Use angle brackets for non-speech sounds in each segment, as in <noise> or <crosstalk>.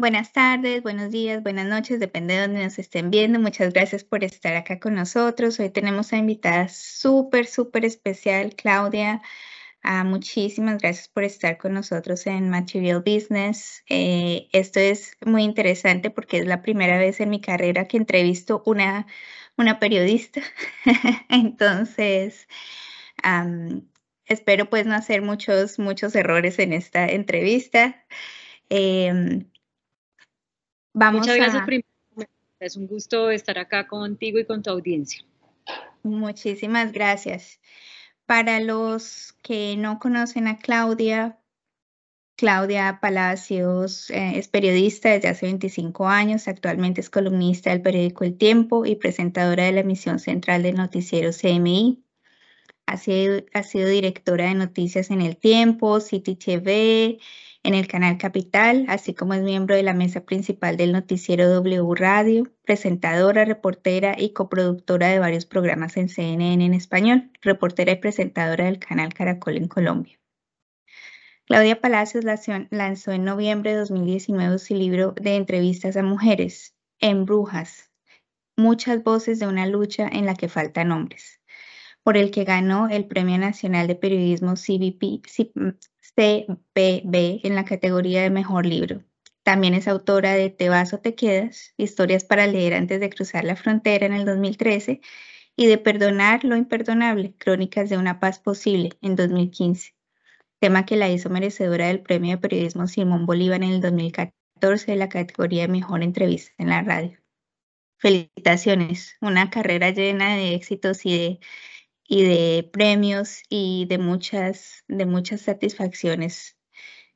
Buenas tardes, buenos días, buenas noches, depende de dónde nos estén viendo. Muchas gracias por estar acá con nosotros. Hoy tenemos a invitada súper, súper especial, Claudia. Ah, muchísimas gracias por estar con nosotros en Material Business. Eh, esto es muy interesante porque es la primera vez en mi carrera que entrevisto una, una periodista. <laughs> Entonces, espero pues no hacer muchos, muchos errores en esta entrevista. Em, Vamos Muchas gracias. Es un gusto estar acá contigo y con tu audiencia. Muchísimas gracias. Para los que no conocen a Claudia, Claudia Palacios eh, es periodista desde hace 25 años, actualmente es columnista del periódico El Tiempo y presentadora de la emisión central del noticiero CMI. Ha sido, ha sido directora de noticias en El Tiempo, City TV, en el canal Capital, así como es miembro de la mesa principal del noticiero W Radio, presentadora, reportera y coproductora de varios programas en CNN en español, reportera y presentadora del canal Caracol en Colombia. Claudia Palacios lanzó en noviembre de 2019 su libro de entrevistas a mujeres, En Brujas, muchas voces de una lucha en la que faltan hombres, por el que ganó el Premio Nacional de Periodismo CBP, CPB en la categoría de Mejor Libro. También es autora de Te vas o te quedas, historias para leer antes de cruzar la frontera en el 2013 y de Perdonar lo imperdonable, crónicas de una paz posible en 2015, tema que la hizo merecedora del Premio de Periodismo Simón Bolívar en el 2014 de la categoría de Mejor Entrevista en la Radio. Felicitaciones, una carrera llena de éxitos y de y de premios y de muchas, de muchas satisfacciones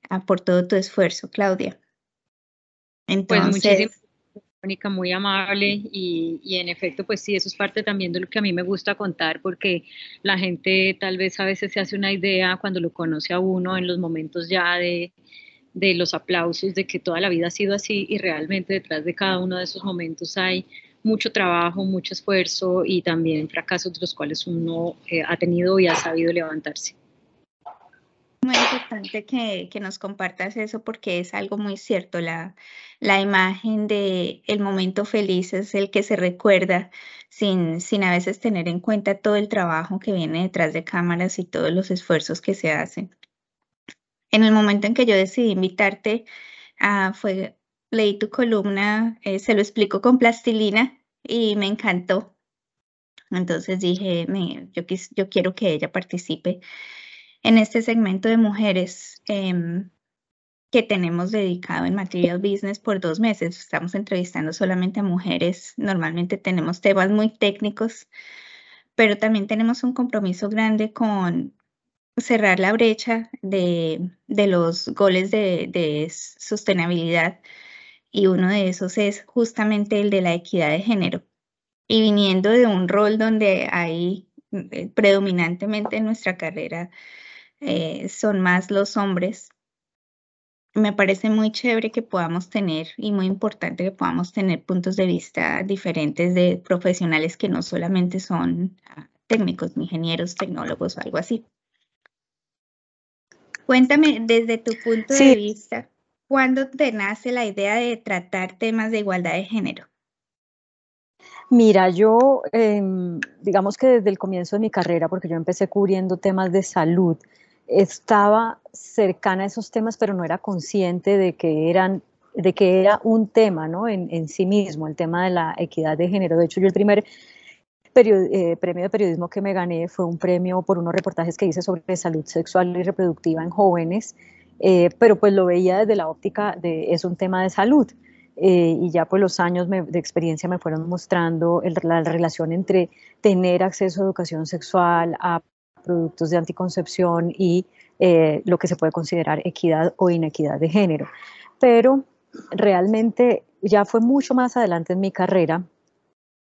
ah, por todo tu esfuerzo, Claudia. Entonces, pues muchísimas Mónica, muy amable y, y, en efecto, pues sí, eso es parte también de lo que a mí me gusta contar porque la gente tal vez a veces se hace una idea cuando lo conoce a uno en los momentos ya de, de los aplausos de que toda la vida ha sido así y realmente detrás de cada uno de esos momentos hay mucho trabajo, mucho esfuerzo y también fracasos de los cuales uno eh, ha tenido y ha sabido levantarse. Muy importante que, que, nos compartas eso porque es algo muy cierto. La, la imagen de el momento feliz es el que se recuerda sin, sin a veces tener en cuenta todo el trabajo que viene detrás de cámaras y todos los esfuerzos que se hacen. En el momento en que yo decidí invitarte, ah, fue leí tu columna, eh, se lo explico con plastilina y me encantó. Entonces dije, yo, yo quiero que ella participe en este segmento de mujeres em, que tenemos dedicado en Material Business por dos meses. Estamos entrevistando solamente a mujeres. Normalmente tenemos temas muy técnicos, pero también tenemos un compromiso grande con cerrar la brecha de, los goles de, de sostenibilidad y uno de esos es justamente el de la equidad de género. Y viniendo de un rol donde hay eh, predominantemente en nuestra carrera eh, son más los hombres, me parece muy chévere que podamos tener y muy importante que podamos tener puntos de vista diferentes de profesionales que no solamente son ah, técnicos, ingenieros, tecnólogos o algo así. Cuéntame desde tu punto de vista, ¿Cuándo te nace la idea de tratar temas de igualdad de género? Mira, yo, em, digamos que desde el comienzo de mi carrera, porque yo empecé cubriendo temas de salud, estaba cercana a esos temas, pero no era consciente de que eran de que era un tema ¿no? en, sí mismo, el tema de la equidad de género. De hecho, yo el primer eh, premio de periodismo que me gané fue un premio por unos reportajes que hice sobre salud sexual y reproductiva en jóvenes eh, pero pues lo veía desde la óptica de es un tema de salud. Eh, y ya pues los años de experiencia me fueron mostrando la relación entre tener acceso a educación sexual, a productos de anticoncepción y eh, lo que se puede considerar equidad o inequidad de género. Pero realmente ya fue mucho más adelante en mi carrera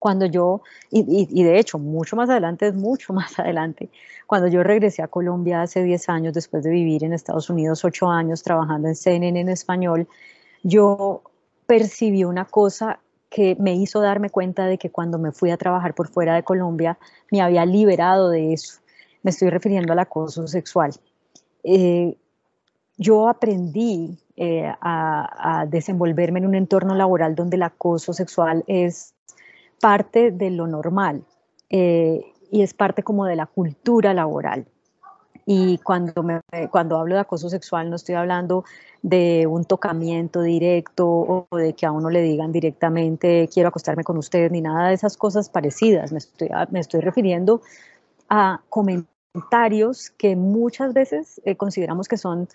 cuando yo, y, de hecho, mucho más adelante, es mucho <laughs> más adelante, cuando yo regresé a Colombia hace 10 años, después de vivir en Estados Unidos 8 años trabajando en CNN en español, yo percibí una cosa que me hizo darme cuenta de que cuando me fui a trabajar por fuera de Colombia, me había liberado de eso. Me estoy refiriendo al acoso sexual. Eh, yo aprendí eh, a, desenvolverme en un entorno laboral donde el acoso sexual es parte de lo normal eh, y es parte como de la cultura laboral. Y cuando, me, cuando hablo de acoso sexual no estoy hablando de un tocamiento directo o de que a uno le digan directamente quiero acostarme con usted ni nada de esas cosas parecidas. Me estoy, me estoy refiriendo a comentarios que muchas veces eh, consideramos que son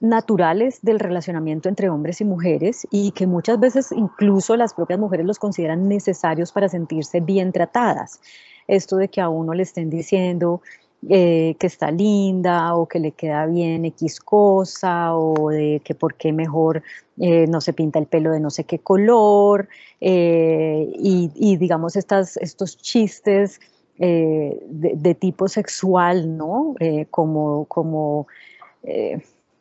naturales del relacionamiento entre hombres y mujeres y que muchas veces incluso las propias mujeres los consideran necesarios para sentirse bien tratadas. Esto de que a uno le estén diciendo eh, que está linda o que le queda bien X cosa o de que por qué mejor eh, no se pinta el pelo de no sé qué color eh, y, digamos estas, estos chistes de, tipo sexual, ¿no? como, como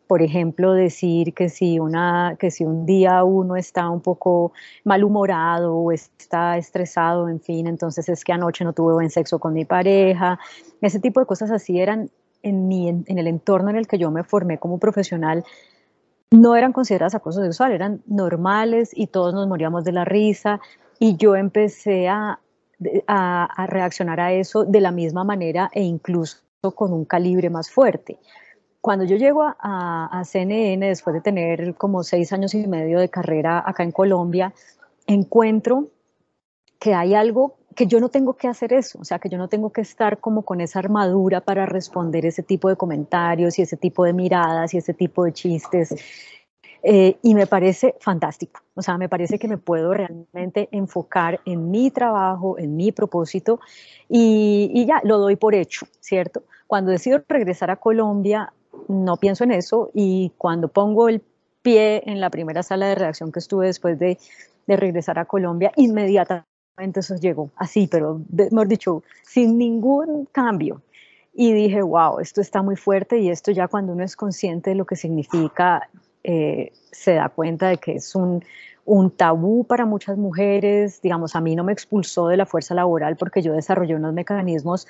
por ejemplo, decir que si, una, que si un día uno está un poco malhumorado o está estresado, en fin, entonces es que anoche no tuve buen sexo con mi pareja. Ese tipo de cosas así eran en, mi, en, el entorno en el que yo me formé como profesional, no eran consideradas acoso sexual, eran normales y todos nos moríamos de la risa y yo empecé a, reaccionar a eso de la misma manera e incluso con un calibre más fuerte cuando yo llego a, CNN, después de tener como seis años y medio de carrera acá en Colombia, encuentro que hay algo que yo no tengo que hacer eso, o sea, que yo no tengo que estar como con esa armadura para responder ese tipo de comentarios y ese tipo de miradas y ese tipo de chistes. Eh, y me parece fantástico, o sea, me parece que me puedo realmente enfocar en mi trabajo, en mi propósito y, y ya lo doy por hecho, ¿cierto? Cuando decido regresar a Colombia, no pienso en eso y cuando pongo el pie en la primera sala de redacción que estuve después de, regresar a Colombia, inmediatamente eso llegó, así, pero mejor dicho, sin ningún cambio. Y dije, wow, esto está muy fuerte y esto ya cuando uno es consciente de lo que significa, eh, se da cuenta de que es un, un tabú para muchas mujeres. Digamos, a mí no me expulsó de la fuerza laboral porque yo desarrollé unos mecanismos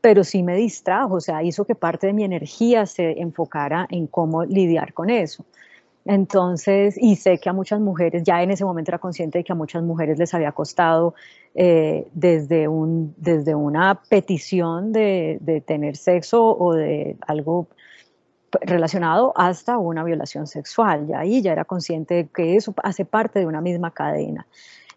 pero sí me distrajo, o sea, hizo que parte de mi energía se enfocara en cómo lidiar con eso. Entonces, y sé que a muchas mujeres, ya en ese momento era consciente de que a muchas mujeres les había costado eh, desde, un, desde una petición de, de, tener sexo o de algo relacionado hasta una violación sexual. Y ahí ya era consciente de que eso hace parte de una misma cadena.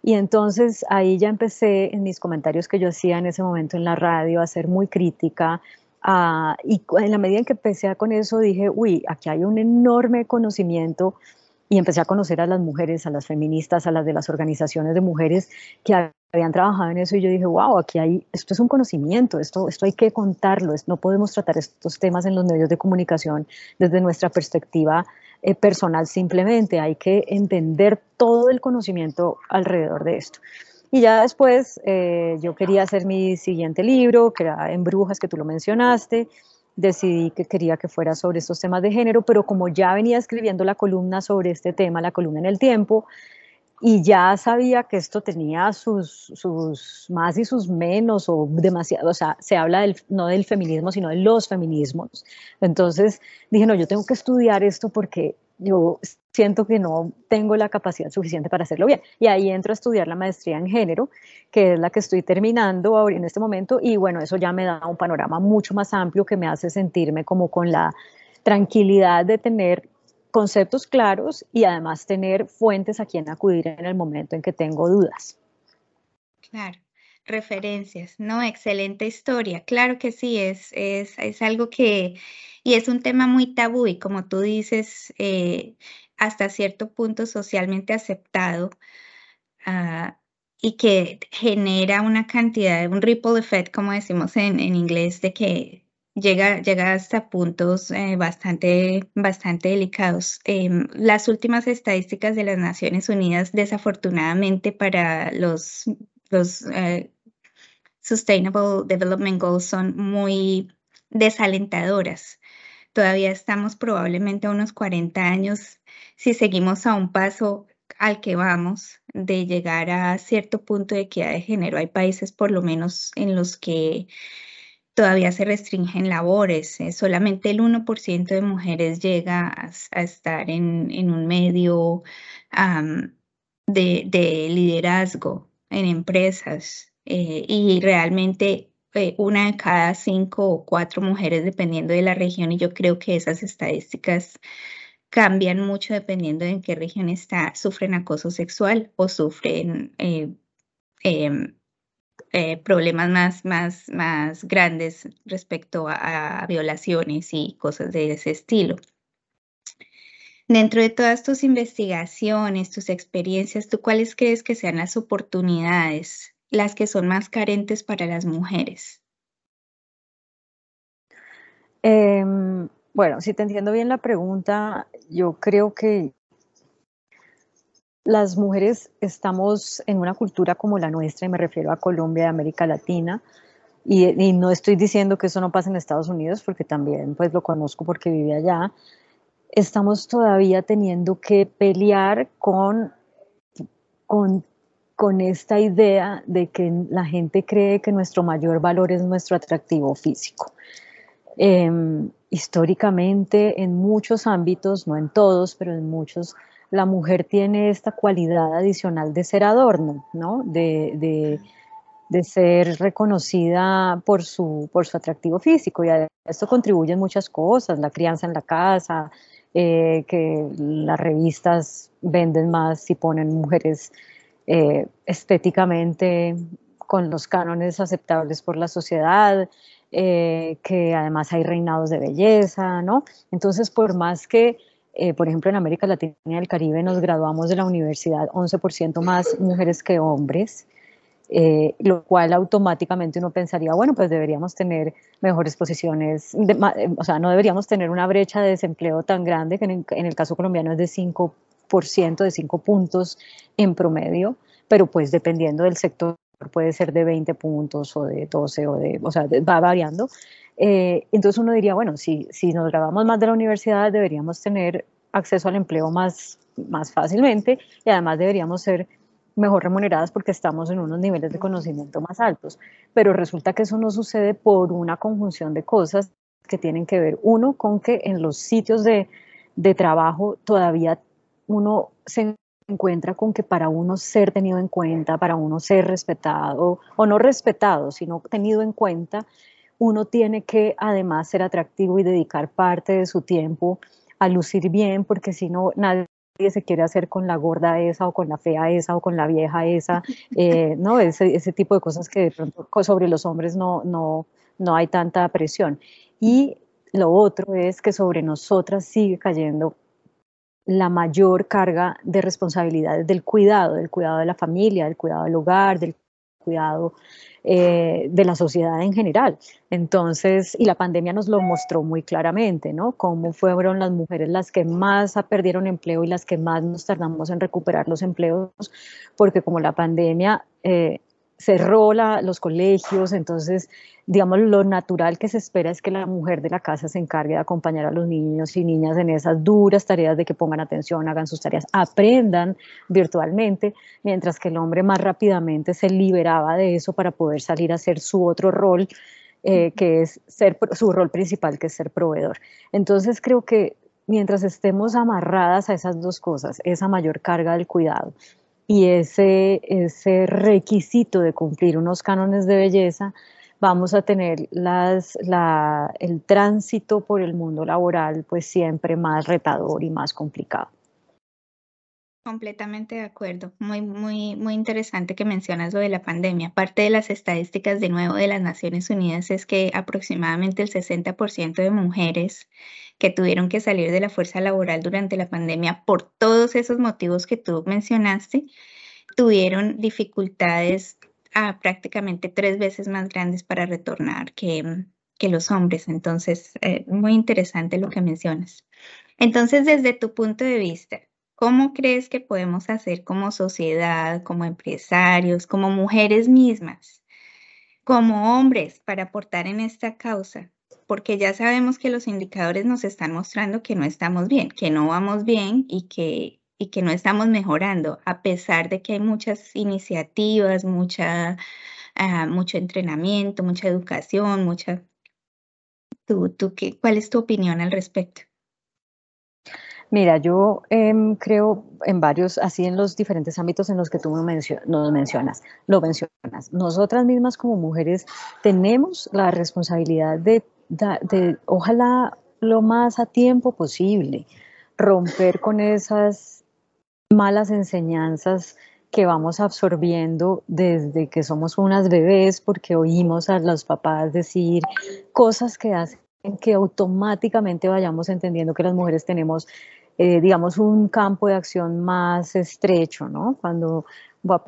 Y entonces ahí ya empecé en mis comentarios que yo hacía en ese momento en la radio a ser muy crítica. y en la medida en que empecé con eso dije, uy, aquí hay un enorme conocimiento y empecé a conocer a las mujeres, a las feministas, a las de las organizaciones de mujeres que habían trabajado en eso y yo dije, wow, aquí hay, esto es un conocimiento, esto, esto hay que contarlo, no podemos tratar estos temas en los medios de comunicación desde nuestra perspectiva eh, personal simplemente, hay que entender todo el conocimiento alrededor de esto. Y ya después eh, yo quería hacer mi siguiente libro, que era En Brujas, que tú lo mencionaste, decidí que quería que fuera sobre estos temas de género, pero como ya venía escribiendo la columna sobre este tema, la columna en el tiempo, y ya sabía que esto tenía sus, sus más y sus menos o demasiado, o sea, se habla del, no del feminismo, sino de los feminismos. Entonces dije, no, yo tengo que estudiar esto porque yo siento que no tengo la capacidad suficiente para hacerlo bien. Y ahí entro a estudiar la maestría en género, que es la que estoy terminando ahora en este momento, y bueno, eso ya me da un panorama mucho más amplio que me hace sentirme como con la tranquilidad de tener conceptos claros y además tener fuentes a quien acudir en el momento en que tengo dudas. Claro, referencias, ¿no? Excelente historia. Claro que sí, es, es, es algo que, y es un tema muy tabú y como tú dices, eh, hasta cierto punto socialmente aceptado. Ah, y que genera una cantidad, un ripple effect, como decimos en, en inglés, de que llega, llega hasta puntos eh, bastante, bastante delicados. Em, las últimas estadísticas de las Naciones Unidas, desafortunadamente para los, los eh, Sustainable Development Goals, son muy desalentadoras. Todavía estamos probablemente a unos 40 años, si seguimos a un paso al que vamos, de llegar a cierto punto de equidad de género. Hay países por lo menos en los que todavía se restringen labores. Eh, solamente el 1% de mujeres llega a, estar en, un medio de, liderazgo en empresas eh, y realmente eh, una de cada cinco o cuatro mujeres dependiendo de la región y yo creo que esas estadísticas cambian mucho dependiendo de en qué región está, sufren acoso sexual o sufren em, eh, problemas más, más, más grandes respecto a, violaciones y cosas de ese estilo. Dentro de todas tus investigaciones, tus experiencias, ¿tú cuáles crees que sean las oportunidades, las que son más carentes para las mujeres? Em, bueno, si te entiendo bien la pregunta, yo creo que las mujeres estamos en una cultura como la nuestra, y me refiero a Colombia y América Latina, y, no estoy diciendo que eso no pase en Estados Unidos, porque también pues lo conozco porque vive allá, estamos todavía teniendo que pelear con, con, con esta idea de que la gente cree que nuestro mayor valor es nuestro atractivo físico. Em, históricamente, en muchos ámbitos, no en todos, pero en muchos, la mujer tiene esta cualidad adicional de ser adorno, ¿no? De, ser reconocida por su, por su atractivo físico y a esto contribuyen muchas cosas, la crianza en la casa, eh, que las revistas venden más si ponen mujeres eh, estéticamente con los cánones aceptables por la sociedad, eh, que además hay reinados de belleza, ¿no? Entonces, por más que eh, por ejemplo, en América Latina y el Caribe nos graduamos de la universidad 11% más mujeres que hombres, eh, lo cual automáticamente uno pensaría, bueno, pues deberíamos tener mejores posiciones, eh, o sea, no deberíamos tener una brecha de desempleo tan grande que en, el caso colombiano es de 5%, de 5 puntos en promedio, pero pues dependiendo del sector puede ser de 20 puntos o de 12 o de, o sea, va variando. Eh, entonces uno diría, bueno, si, si nos grabamos más de la universidad, deberíamos tener acceso al empleo más, más fácilmente y además deberíamos ser mejor remuneradas porque estamos en unos niveles de conocimiento más altos. Pero resulta que eso no sucede por una conjunción de cosas que tienen que ver, uno, con que en los sitios de, de trabajo todavía uno se encuentra con que para uno ser tenido en cuenta, para uno ser respetado, o no respetado, sino tenido en cuenta, uno tiene que además ser atractivo y dedicar parte de su tiempo a lucir bien, porque si no, nadie se quiere hacer con la gorda esa o con la fea esa o con la vieja esa, <laughs> eh, ¿no? Ese, ese, tipo de cosas que de pronto sobre los hombres no, no, no hay tanta presión. Y lo otro es que sobre nosotras sigue cayendo la mayor carga de responsabilidades del cuidado, del cuidado de la familia, del cuidado del hogar, del cuidado eh, de la sociedad en general. Entonces, y la pandemia nos lo mostró muy claramente, ¿no? Cómo fueron las mujeres las que más perdieron empleo y las que más nos tardamos en recuperar los empleos, porque como la pandemia eh, cerró los colegios, entonces, digamos, lo natural que se espera es que la mujer de la casa se encargue de acompañar a los niños y niñas en esas duras tareas de que pongan atención, hagan sus tareas, aprendan virtualmente, mientras que el hombre más rápidamente se liberaba de eso para poder salir a hacer su otro rol, eh, que es ser su rol principal, que es ser proveedor. Entonces, creo que mientras estemos amarradas a esas dos cosas, esa mayor carga del cuidado y ese, ese requisito de cumplir unos cánones de belleza, vamos a tener las, la, el tránsito por el mundo laboral pues siempre más retador y más complicado. Completamente de acuerdo. Muy, muy, muy interesante que mencionas lo de la pandemia. Parte de las estadísticas de nuevo de las Naciones Unidas es que aproximadamente el 60% de mujeres que tuvieron que salir de la fuerza laboral durante la pandemia por todos esos motivos que tú mencionaste, tuvieron dificultades ah, prácticamente tres veces más grandes para retornar que, que los hombres. Entonces, eh, muy interesante lo que mencionas. Entonces, desde tu punto de vista, ¿cómo crees que podemos hacer como sociedad, como empresarios, como mujeres mismas, como hombres para aportar en esta causa? porque ya sabemos que los indicadores nos están mostrando que no estamos bien, que no vamos bien y que, y que no estamos mejorando, a pesar de que hay muchas iniciativas, mucha, ah, mucho entrenamiento, mucha educación, mucha... ¿Tú, tú qué, ¿Cuál es tu opinión al respecto? Mira, yo em, creo en varios, así en los diferentes ámbitos en los que tú nos, mencionas, lo mencionas. Nosotras mismas como mujeres tenemos la responsabilidad de, de, ojalá lo más a tiempo posible, romper con esas malas enseñanzas que vamos absorbiendo desde que somos unas bebés porque oímos a los papás decir cosas que hacen que automáticamente vayamos entendiendo que las mujeres tenemos eh, digamos, un campo de acción más estrecho, ¿no? Cuando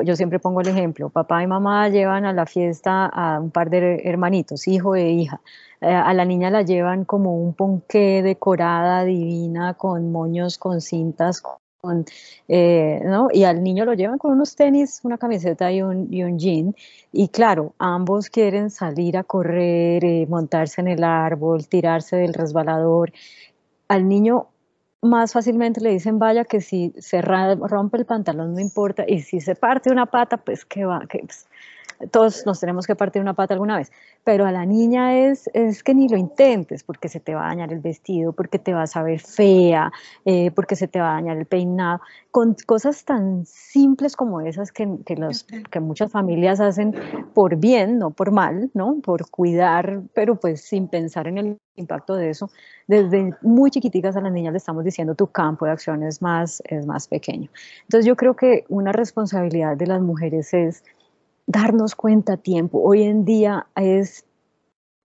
yo siempre pongo el ejemplo, papá y mamá llevan a la fiesta a un par de hermanitos, hijo e hija. Eh, a la niña la llevan como un ponqué decorada, divina, con moños, con cintas, con, eh, ¿no? Y al niño lo llevan con unos tenis, una camiseta y un, y un jean. Y claro, ambos quieren salir a correr, montarse en el árbol, tirarse del resbalador. Al niño más fácilmente le dicen vaya que si se rompe el pantalón no importa y si se parte una pata pues que va que pues, todos nos tenemos que partir una pata alguna vez, pero a la niña es, es que ni lo intentes porque se te va a dañar el vestido, porque te vas a ver fea, eh, porque se te va a dañar el peinado, con cosas tan simples como esas que, que, los, que muchas familias hacen por bien, no por mal, ¿no? por cuidar, pero pues sin pensar en el impacto de eso. Desde muy chiquiticas a las niñas le estamos diciendo tu campo de acción es más, es más pequeño. Entonces yo creo que una responsabilidad de las mujeres es darnos cuenta a tiempo. Hoy en día es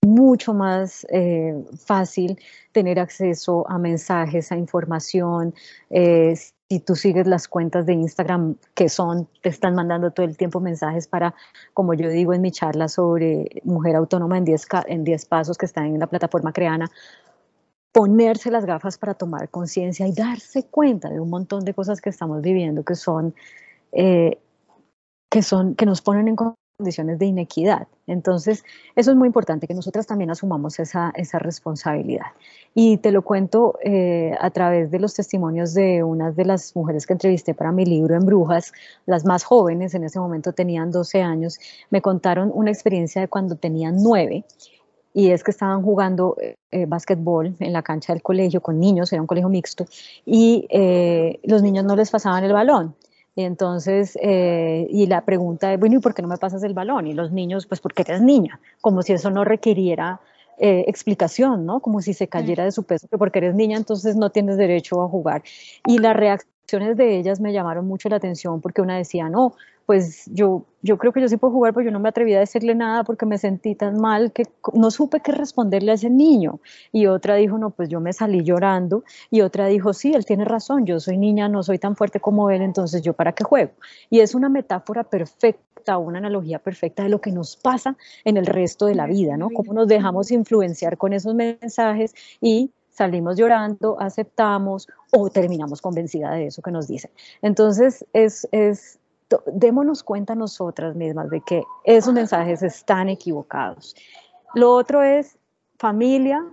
mucho más eh, fácil tener acceso a mensajes, a información. Eh, si tú sigues las cuentas de Instagram que son, te están mandando todo el tiempo mensajes para, como yo digo en mi charla sobre mujer autónoma en 10 en pasos que están en la plataforma Creana, ponerse las gafas para tomar conciencia y darse cuenta de un montón de cosas que estamos viviendo que son eh, que, son, que nos ponen en condiciones de inequidad. Entonces, eso es muy importante, que nosotras también asumamos esa, esa responsabilidad. Y te lo cuento eh, a través de los testimonios de una de las mujeres que entrevisté para mi libro en Brujas, las más jóvenes, en ese momento tenían 12 años, me contaron una experiencia de cuando tenían 9 y es que estaban jugando eh básquetbol en la cancha del colegio con niños, era un colegio mixto, y eh, los niños no les pasaban el balón. Y entonces, eh, y la pregunta es, bueno, ¿y por qué no me pasas el balón? Y los niños, pues porque eres niña, como si eso no requiriera eh, explicación, ¿no? Como si se cayera de su peso, que porque eres niña entonces no tienes derecho a jugar. Y la reacciones de ellas me llamaron mucho la atención porque una decía, no, pues yo, yo creo que yo sí puedo jugar, pero yo no me atreví a decirle nada porque me sentí tan mal que no supe qué responderle a ese niño. Y otra dijo, no, pues yo me salí llorando. Y otra dijo, sí, él tiene razón, yo soy niña, no soy tan fuerte como él, entonces yo para qué juego. Y es una metáfora perfecta, una analogía perfecta de lo que nos pasa en el resto de la vida, ¿no? Cómo nos dejamos influenciar con esos mensajes y salimos llorando, aceptamos o terminamos convencida de eso que nos dicen. Entonces, es, es démonos cuenta nosotras mismas de que esos mensajes están equivocados. Lo otro es familia,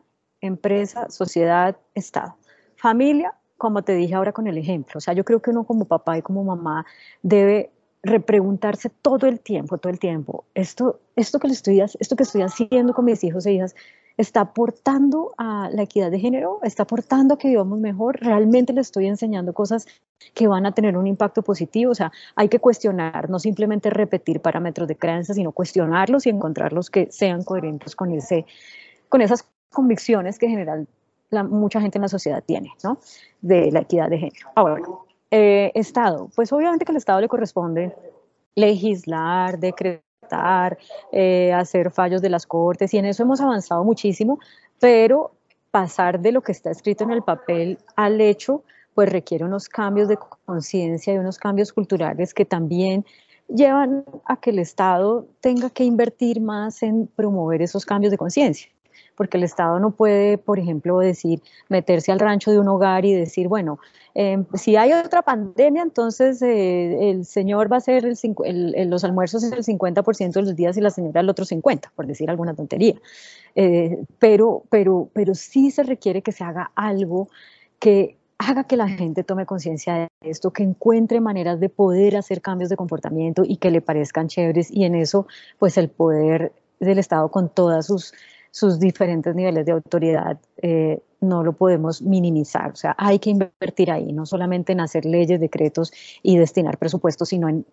empresa, sociedad, Estado. Familia, como te dije ahora con el ejemplo, o sea, yo creo que uno como papá y como mamá debe repreguntarse todo el tiempo, todo el tiempo, esto, esto, que, le estoy, esto que estoy haciendo con mis hijos e hijas, está aportando a la equidad de género, está aportando a que vivamos mejor, realmente le estoy enseñando cosas que van a tener un impacto positivo, o sea, hay que cuestionar, no simplemente repetir parámetros de creencia, sino cuestionarlos y encontrarlos que sean coherentes con, ese, con esas convicciones que en general mucha gente en la sociedad tiene, ¿no? De la equidad de género. Ahora, eh, Estado, pues obviamente que al Estado le corresponde legislar, decretar, eh, hacer fallos de las cortes y en eso hemos avanzado muchísimo, pero pasar de lo que está escrito en el papel al hecho, pues requiere unos cambios de conciencia y unos cambios culturales que también llevan a que el Estado tenga que invertir más en promover esos cambios de conciencia porque el Estado no puede, por ejemplo, decir, meterse al rancho de un hogar y decir, bueno, em, si hay otra pandemia, entonces eh, el señor va a hacer los almuerzos el 50% de los días y la señora el otro 50%, por decir alguna tontería. Eh, pero, pero, pero sí se requiere que se haga algo que haga que la gente tome conciencia de esto, que encuentre maneras de poder hacer cambios de comportamiento y que le parezcan chéveres y en eso pues el poder del Estado con todas sus, sus diferentes niveles de autoridad eh, no lo podemos minimizar. O sea, hay que invertir ahí, no solamente en hacer leyes, decretos y destinar presupuestos, sino en,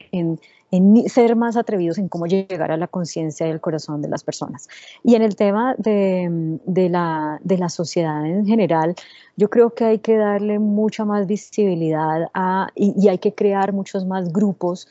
en, ser más atrevidos en cómo llegar a la conciencia y el corazón de las personas. Y en el tema de, de, la, de la sociedad en general, yo creo que hay que darle mucha más visibilidad a, y hay que crear muchos más grupos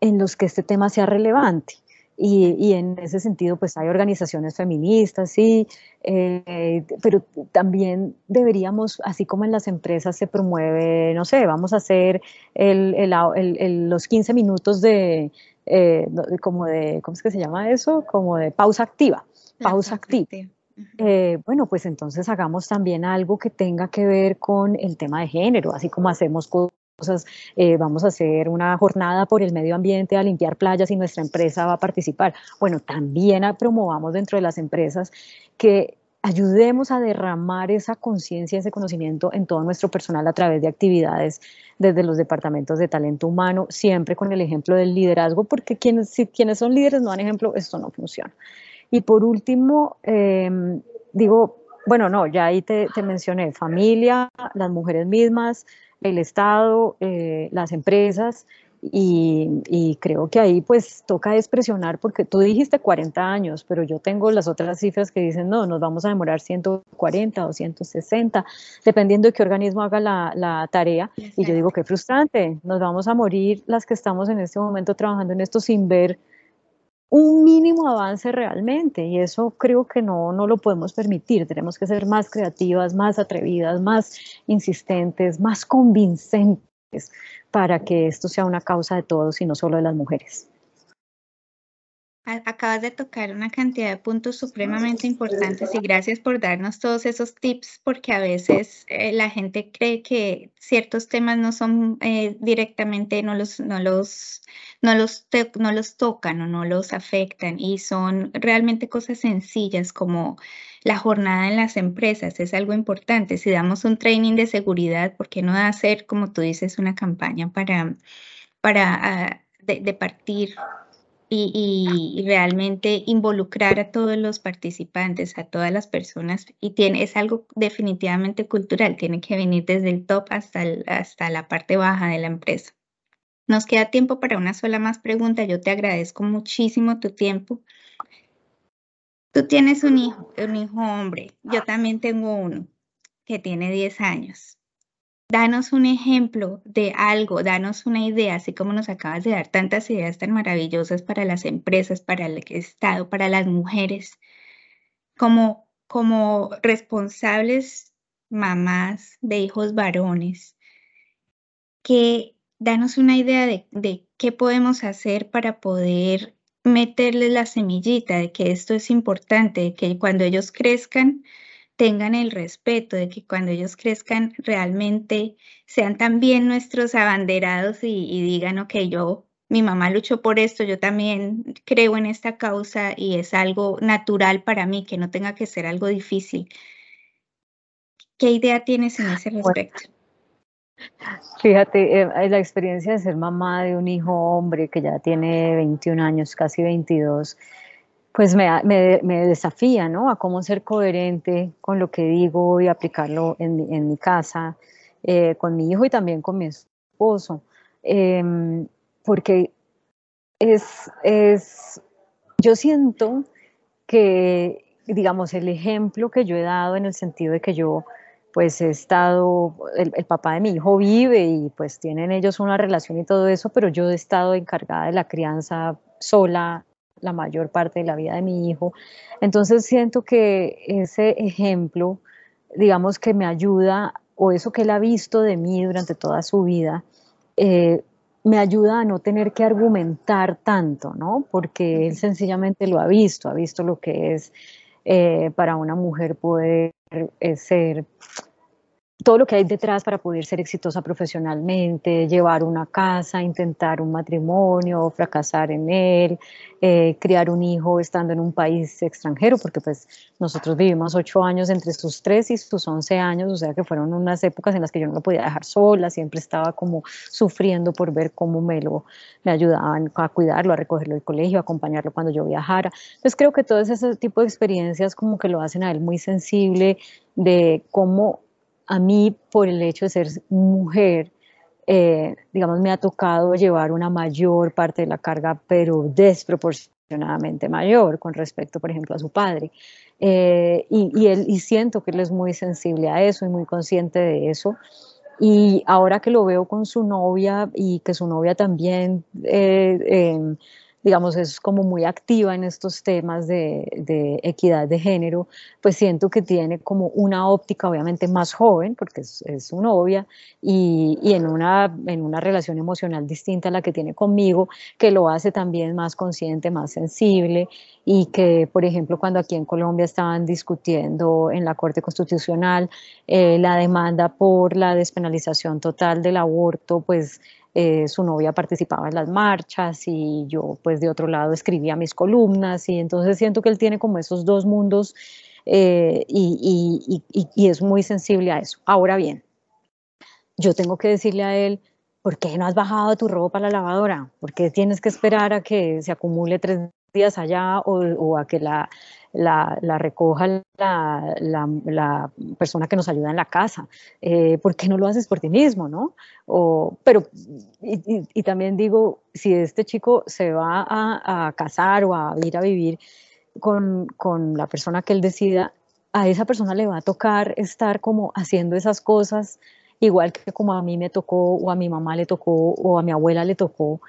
en los que este tema sea relevante. Y, en ese sentido, pues hay organizaciones feministas, sí, eh, pero también deberíamos, así como en las empresas se promueve, no sé, vamos a hacer el, los 15 minutos de, eh, como de, ¿cómo es que se llama eso? Como de pausa activa, pausa activa. Eh, bueno, pues entonces hagamos también algo que tenga que ver con el tema de género, así como hacemos eh, vamos a hacer una jornada por el medio ambiente a limpiar playas y nuestra empresa va a participar. Bueno, también promovamos dentro de las empresas que ayudemos a derramar esa conciencia, ese conocimiento en todo nuestro personal a través de actividades desde los departamentos de talento humano, siempre con el ejemplo del liderazgo, porque quienes, si quienes son líderes no dan ejemplo, esto no funciona. Y por último, em, digo, bueno, no, ya ahí te, te mencioné, familia, las mujeres mismas, el Estado, eh, las empresas, y, creo que ahí pues toca expresionar porque tú dijiste 40 años, pero yo tengo las otras cifras que dicen, no, nos vamos a demorar 140 o 160, dependiendo de qué organismo haga la, la tarea. Y yo digo, qué frustrante, nos vamos a morir las que estamos en este momento trabajando en esto sin ver un mínimo avance realmente y eso creo que no, no lo podemos permitir. Tenemos que ser más creativas, más atrevidas, más insistentes, más convincentes para que esto sea una causa de todos y no solo de las mujeres. Acabas de tocar una cantidad de puntos supremamente importantes y gracias por darnos todos esos tips porque a veces eh, la gente cree que ciertos temas no son eh, directamente, no los, no, los, no, los no los tocan o no los afectan y son realmente cosas sencillas como la jornada en las empresas es algo importante. Si damos un training de seguridad, ¿por qué no hacer, como tú dices, una campaña para, para ah, de partir y, realmente involucrar a todos los participantes, a todas las personas, y tiene, es algo definitivamente cultural, tiene que venir desde el top hasta, hasta la parte baja de la empresa. Nos queda tiempo para una sola más pregunta. Yo te agradezco muchísimo tu tiempo. Tú tienes un hijo, un hijo hombre. Yo también tengo uno que tiene 10 años danos un ejemplo de algo, danos una idea, así como nos acabas de dar tantas ideas tan maravillosas para las empresas, para el Estado, para las mujeres, como, como responsables mamás de hijos varones, que danos una idea de, de qué podemos hacer para poder meterles la semillita de que esto es importante, de que cuando ellos crezcan, tengan el respeto, de que cuando ellos crezcan realmente sean también nuestros abanderados y, digan, ok, yo, mi mamá luchó por esto, yo también creo en esta causa y es algo natural para mí, que no tenga que ser algo difícil. ¿Qué idea tienes en ese respecto? Fíjate, eh, la experiencia de ser mamá de un hijo hombre que ya tiene 21 años, casi 22, pues me, me, desafía, ¿no? A cómo ser coherente con lo que digo y aplicarlo en, en mi casa, eh, con mi hijo y también con mi esposo. Em, porque es, es, yo siento que, digamos, el ejemplo que yo he dado en el sentido de que yo, pues he estado, el, el, papá de mi hijo vive y pues tienen ellos una relación y todo eso, pero yo he estado encargada de la crianza sola la mayor parte de la vida de mi hijo. Entonces siento que ese ejemplo, digamos que me ayuda, o eso que él ha visto de mí durante toda su vida, eh, me ayuda a no tener que argumentar tanto, ¿no? Porque él sencillamente lo ha visto, ha visto lo que es eh, para una mujer poder eh, ser todo lo que hay detrás para poder ser exitosa profesionalmente, llevar una casa, intentar un matrimonio, fracasar en él, eh, criar un hijo estando en un país extranjero, porque pues nosotros vivimos ocho años entre sus tres y sus once años, o sea que fueron unas épocas en las que yo no lo podía dejar sola, siempre estaba como sufriendo por ver cómo me lo me ayudaban a cuidarlo, a recogerlo del colegio, a acompañarlo cuando yo viajara. Entonces creo que todo ese tipo de experiencias como que lo hacen a él muy sensible de cómo a mí, por el hecho de ser mujer, eh, digamos, me ha tocado llevar una mayor parte de la carga, pero desproporcionadamente mayor con respecto, por ejemplo, a su padre. Eh, y, él, y siento que él es muy sensible a eso y muy consciente de eso. Y ahora que lo veo con su novia y que su novia también eh, em, digamos, es como muy activa en estos temas de, equidad de género, pues siento que tiene como una óptica obviamente más joven, porque es, su novia, y, en, una, en una relación emocional distinta a la que tiene conmigo, que lo hace también más consciente, más sensible, y que, por ejemplo, cuando aquí en Colombia estaban discutiendo en la Corte Constitucional eh, la demanda por la despenalización total del aborto, pues eh, su novia participaba en las marchas y yo pues de otro lado escribía mis columnas y entonces siento que él tiene como esos dos mundos eh, y, y, es muy sensible a eso. Ahora bien, yo tengo que decirle a él, ¿por qué no has bajado tu ropa a la lavadora? ¿Por qué tienes que esperar a que se acumule tres días allá o a que la, la, recoja la, persona que nos ayuda en la casa. Eh, ¿Por qué no lo haces por ti mismo? ¿no? pero, y, también digo, si este chico se va a, casar o a ir a vivir con, con la persona que él decida, a esa persona le va a tocar estar como haciendo esas cosas igual que como a mí me tocó o a mi mamá le tocó o a mi abuela le tocó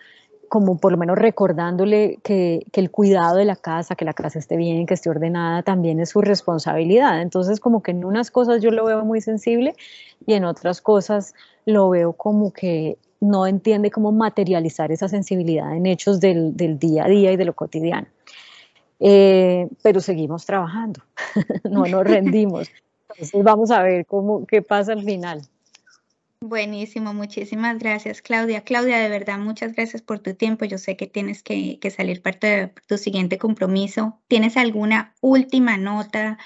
como por lo menos recordándole que, el cuidado de la casa, que la casa esté bien, que esté ordenada, también es su responsabilidad. Entonces, como que en unas cosas yo lo veo muy sensible y en otras cosas lo veo como que no entiende cómo materializar esa sensibilidad en hechos del, día a día y de lo cotidiano. Eh, pero seguimos trabajando, <laughs> no nos rendimos. <laughs> Entonces vamos a ver cómo, qué pasa al final. Buenísimo, muchísimas gracias, Claudia. Claudia, de verdad, muchas gracias por tu tiempo. Yo sé que tienes que, salir parte de tu siguiente compromiso. ¿Tienes alguna última nota,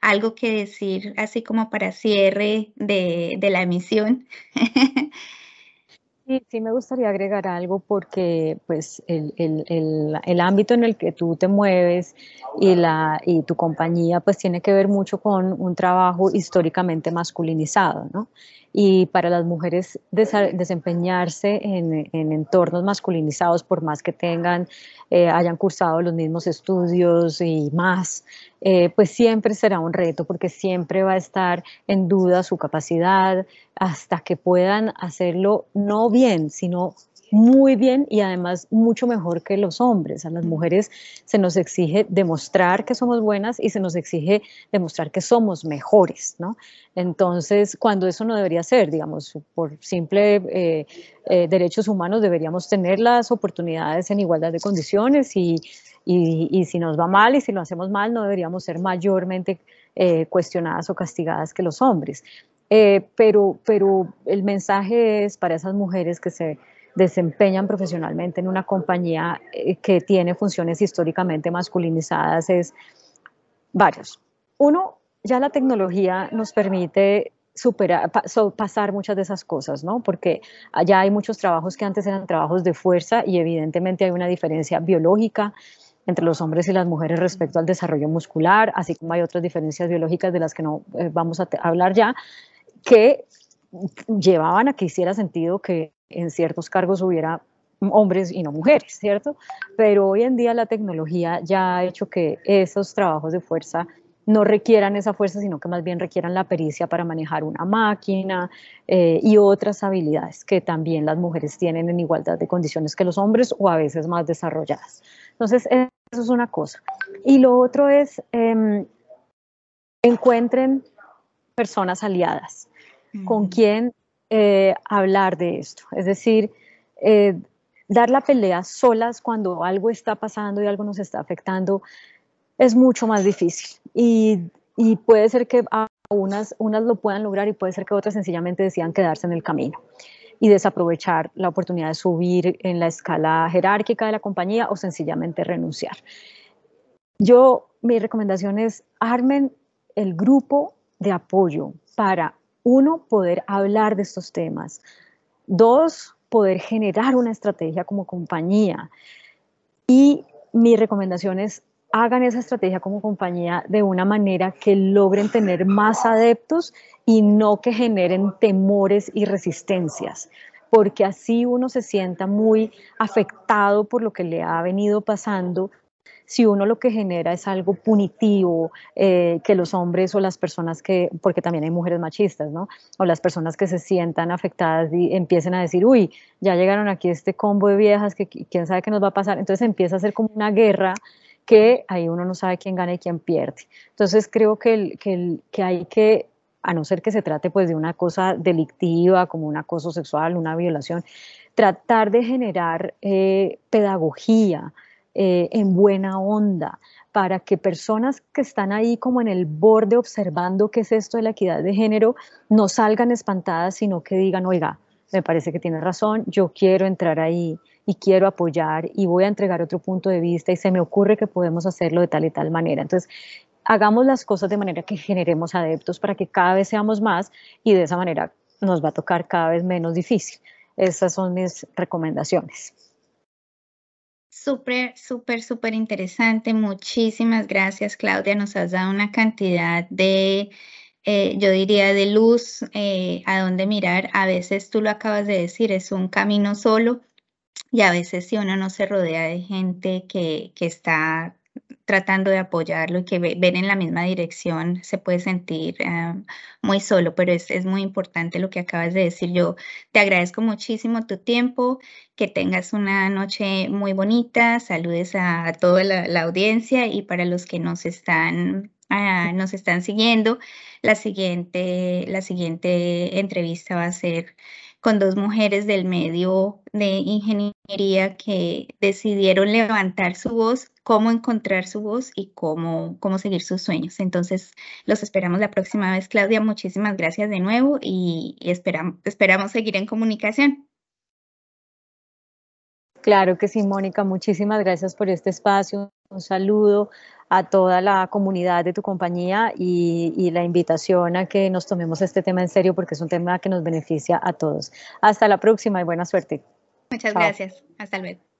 algo que decir, así como para cierre de, la emisión? Sí, sí, me gustaría agregar algo porque pues el, el, ámbito en el que tú te mueves y, la, y tu compañía pues tiene que ver mucho con un trabajo históricamente masculinizado, ¿no? Y para las mujeres desempeñarse en, entornos masculinizados, por más que tengan, eh, hayan cursado los mismos estudios y más, eh, pues siempre será un reto porque siempre va a estar en duda su capacidad hasta que puedan hacerlo no bien, sino muy bien y además mucho mejor que los hombres. A las mujeres se nos exige demostrar que somos buenas y se nos exige demostrar que somos mejores, ¿no? Entonces, cuando eso no debería ser, digamos, por simple eh, eh, derechos humanos deberíamos tener las oportunidades en igualdad de condiciones y, y, si nos va mal y si lo hacemos mal no deberíamos ser mayormente eh, cuestionadas o castigadas que los hombres. pero, pero el mensaje es para esas mujeres que se desempeñan profesionalmente en una compañía eh, que tiene funciones históricamente masculinizadas es varios. Uno, ya la tecnología nos permite superar, pasar muchas de esas cosas, ¿no? Porque allá hay muchos trabajos que antes eran trabajos de fuerza y evidentemente hay una diferencia biológica entre los hombres y las mujeres respecto al desarrollo muscular, así como hay otras diferencias biológicas de las que no eh, vamos a hablar ya, que llevaban a que hiciera sentido que en ciertos cargos hubiera hombres y no mujeres, ¿cierto? Pero hoy en día la tecnología ya ha hecho que esos trabajos de fuerza no requieran esa fuerza, sino que más bien requieran la pericia para manejar una máquina eh, y otras habilidades que también las mujeres tienen en igualdad de condiciones que los hombres o a veces más desarrolladas. Entonces, eso es una cosa. Y lo otro es, em, encuentren personas aliadas con quien eh, hablar de esto. Es decir, eh, dar la pelea solas cuando algo está pasando y algo nos está afectando es mucho más difícil. Y, puede ser que unas, unas lo puedan lograr y puede ser que otras sencillamente decidan quedarse en el camino y desaprovechar la oportunidad de subir en la escala jerárquica de la compañía o sencillamente renunciar. Yo, mi recomendación es armen el grupo de apoyo para, uno, poder hablar de estos temas, dos, poder generar una estrategia como compañía. Y mi recomendación es hagan esa estrategia como compañía de una manera que logren tener más adeptos y no que generen temores y resistencias porque así uno se sienta muy afectado por lo que le ha venido pasando si uno lo que genera es algo punitivo, eh, que los hombres o las personas que, porque también hay mujeres machistas, ¿no? O las personas que se sientan afectadas y empiecen a decir, uy, ya llegaron aquí este combo de viejas que quién sabe qué nos va a pasar. Entonces empieza a ser como una guerra que ahí uno no sabe quién gana y quién pierde. Entonces creo que, que, que hay que a no ser que se trate pues de una cosa delictiva como un acoso sexual, una violación, tratar de generar eh, pedagogía, eh, en buena onda, para que personas que están ahí como en el borde observando qué es esto de la equidad de género, no salgan espantadas, sino que digan, oiga, me parece que tiene razón, yo quiero entrar ahí y quiero apoyar y voy a entregar otro punto de vista y se me ocurre que podemos hacerlo de tal y tal manera. Entonces, hagamos las cosas de manera que generemos adeptos para que cada vez seamos más y de esa manera nos va a tocar cada vez menos difícil. Esas son mis recomendaciones. Súper, súper, súper interesante. Muchísimas gracias, Claudia. Nos has dado una cantidad de, eh, yo diría, de luz eh, a dónde mirar. A veces tú lo acabas de decir, es un camino solo y a veces si uno no se rodea de gente que, que está tratando de apoyarlo y que ven en la misma dirección, se puede sentir eh, muy solo, pero es, es, muy importante lo que acabas de decir. Yo te agradezco muchísimo tu tiempo, que tengas una noche muy bonita, saludes a, toda la, audiencia y para los que nos están, ah, están siguiendo, la siguiente, la siguiente entrevista va a ser con dos mujeres del medio de ingeniería que decidieron levantar su voz, cómo encontrar su voz y cómo, cómo seguir sus sueños. Entonces, los esperamos la próxima vez, Claudia. Muchísimas gracias de nuevo y, esperamos, esperamos seguir en comunicación. Claro que sí, Mónica. Muchísimas gracias por este espacio. Un saludo a toda la comunidad de tu compañía y, la invitación a que nos tomemos este tema en serio porque es un tema que nos beneficia a todos. Hasta la próxima y buena suerte. Muchas gracias. Hasta luego.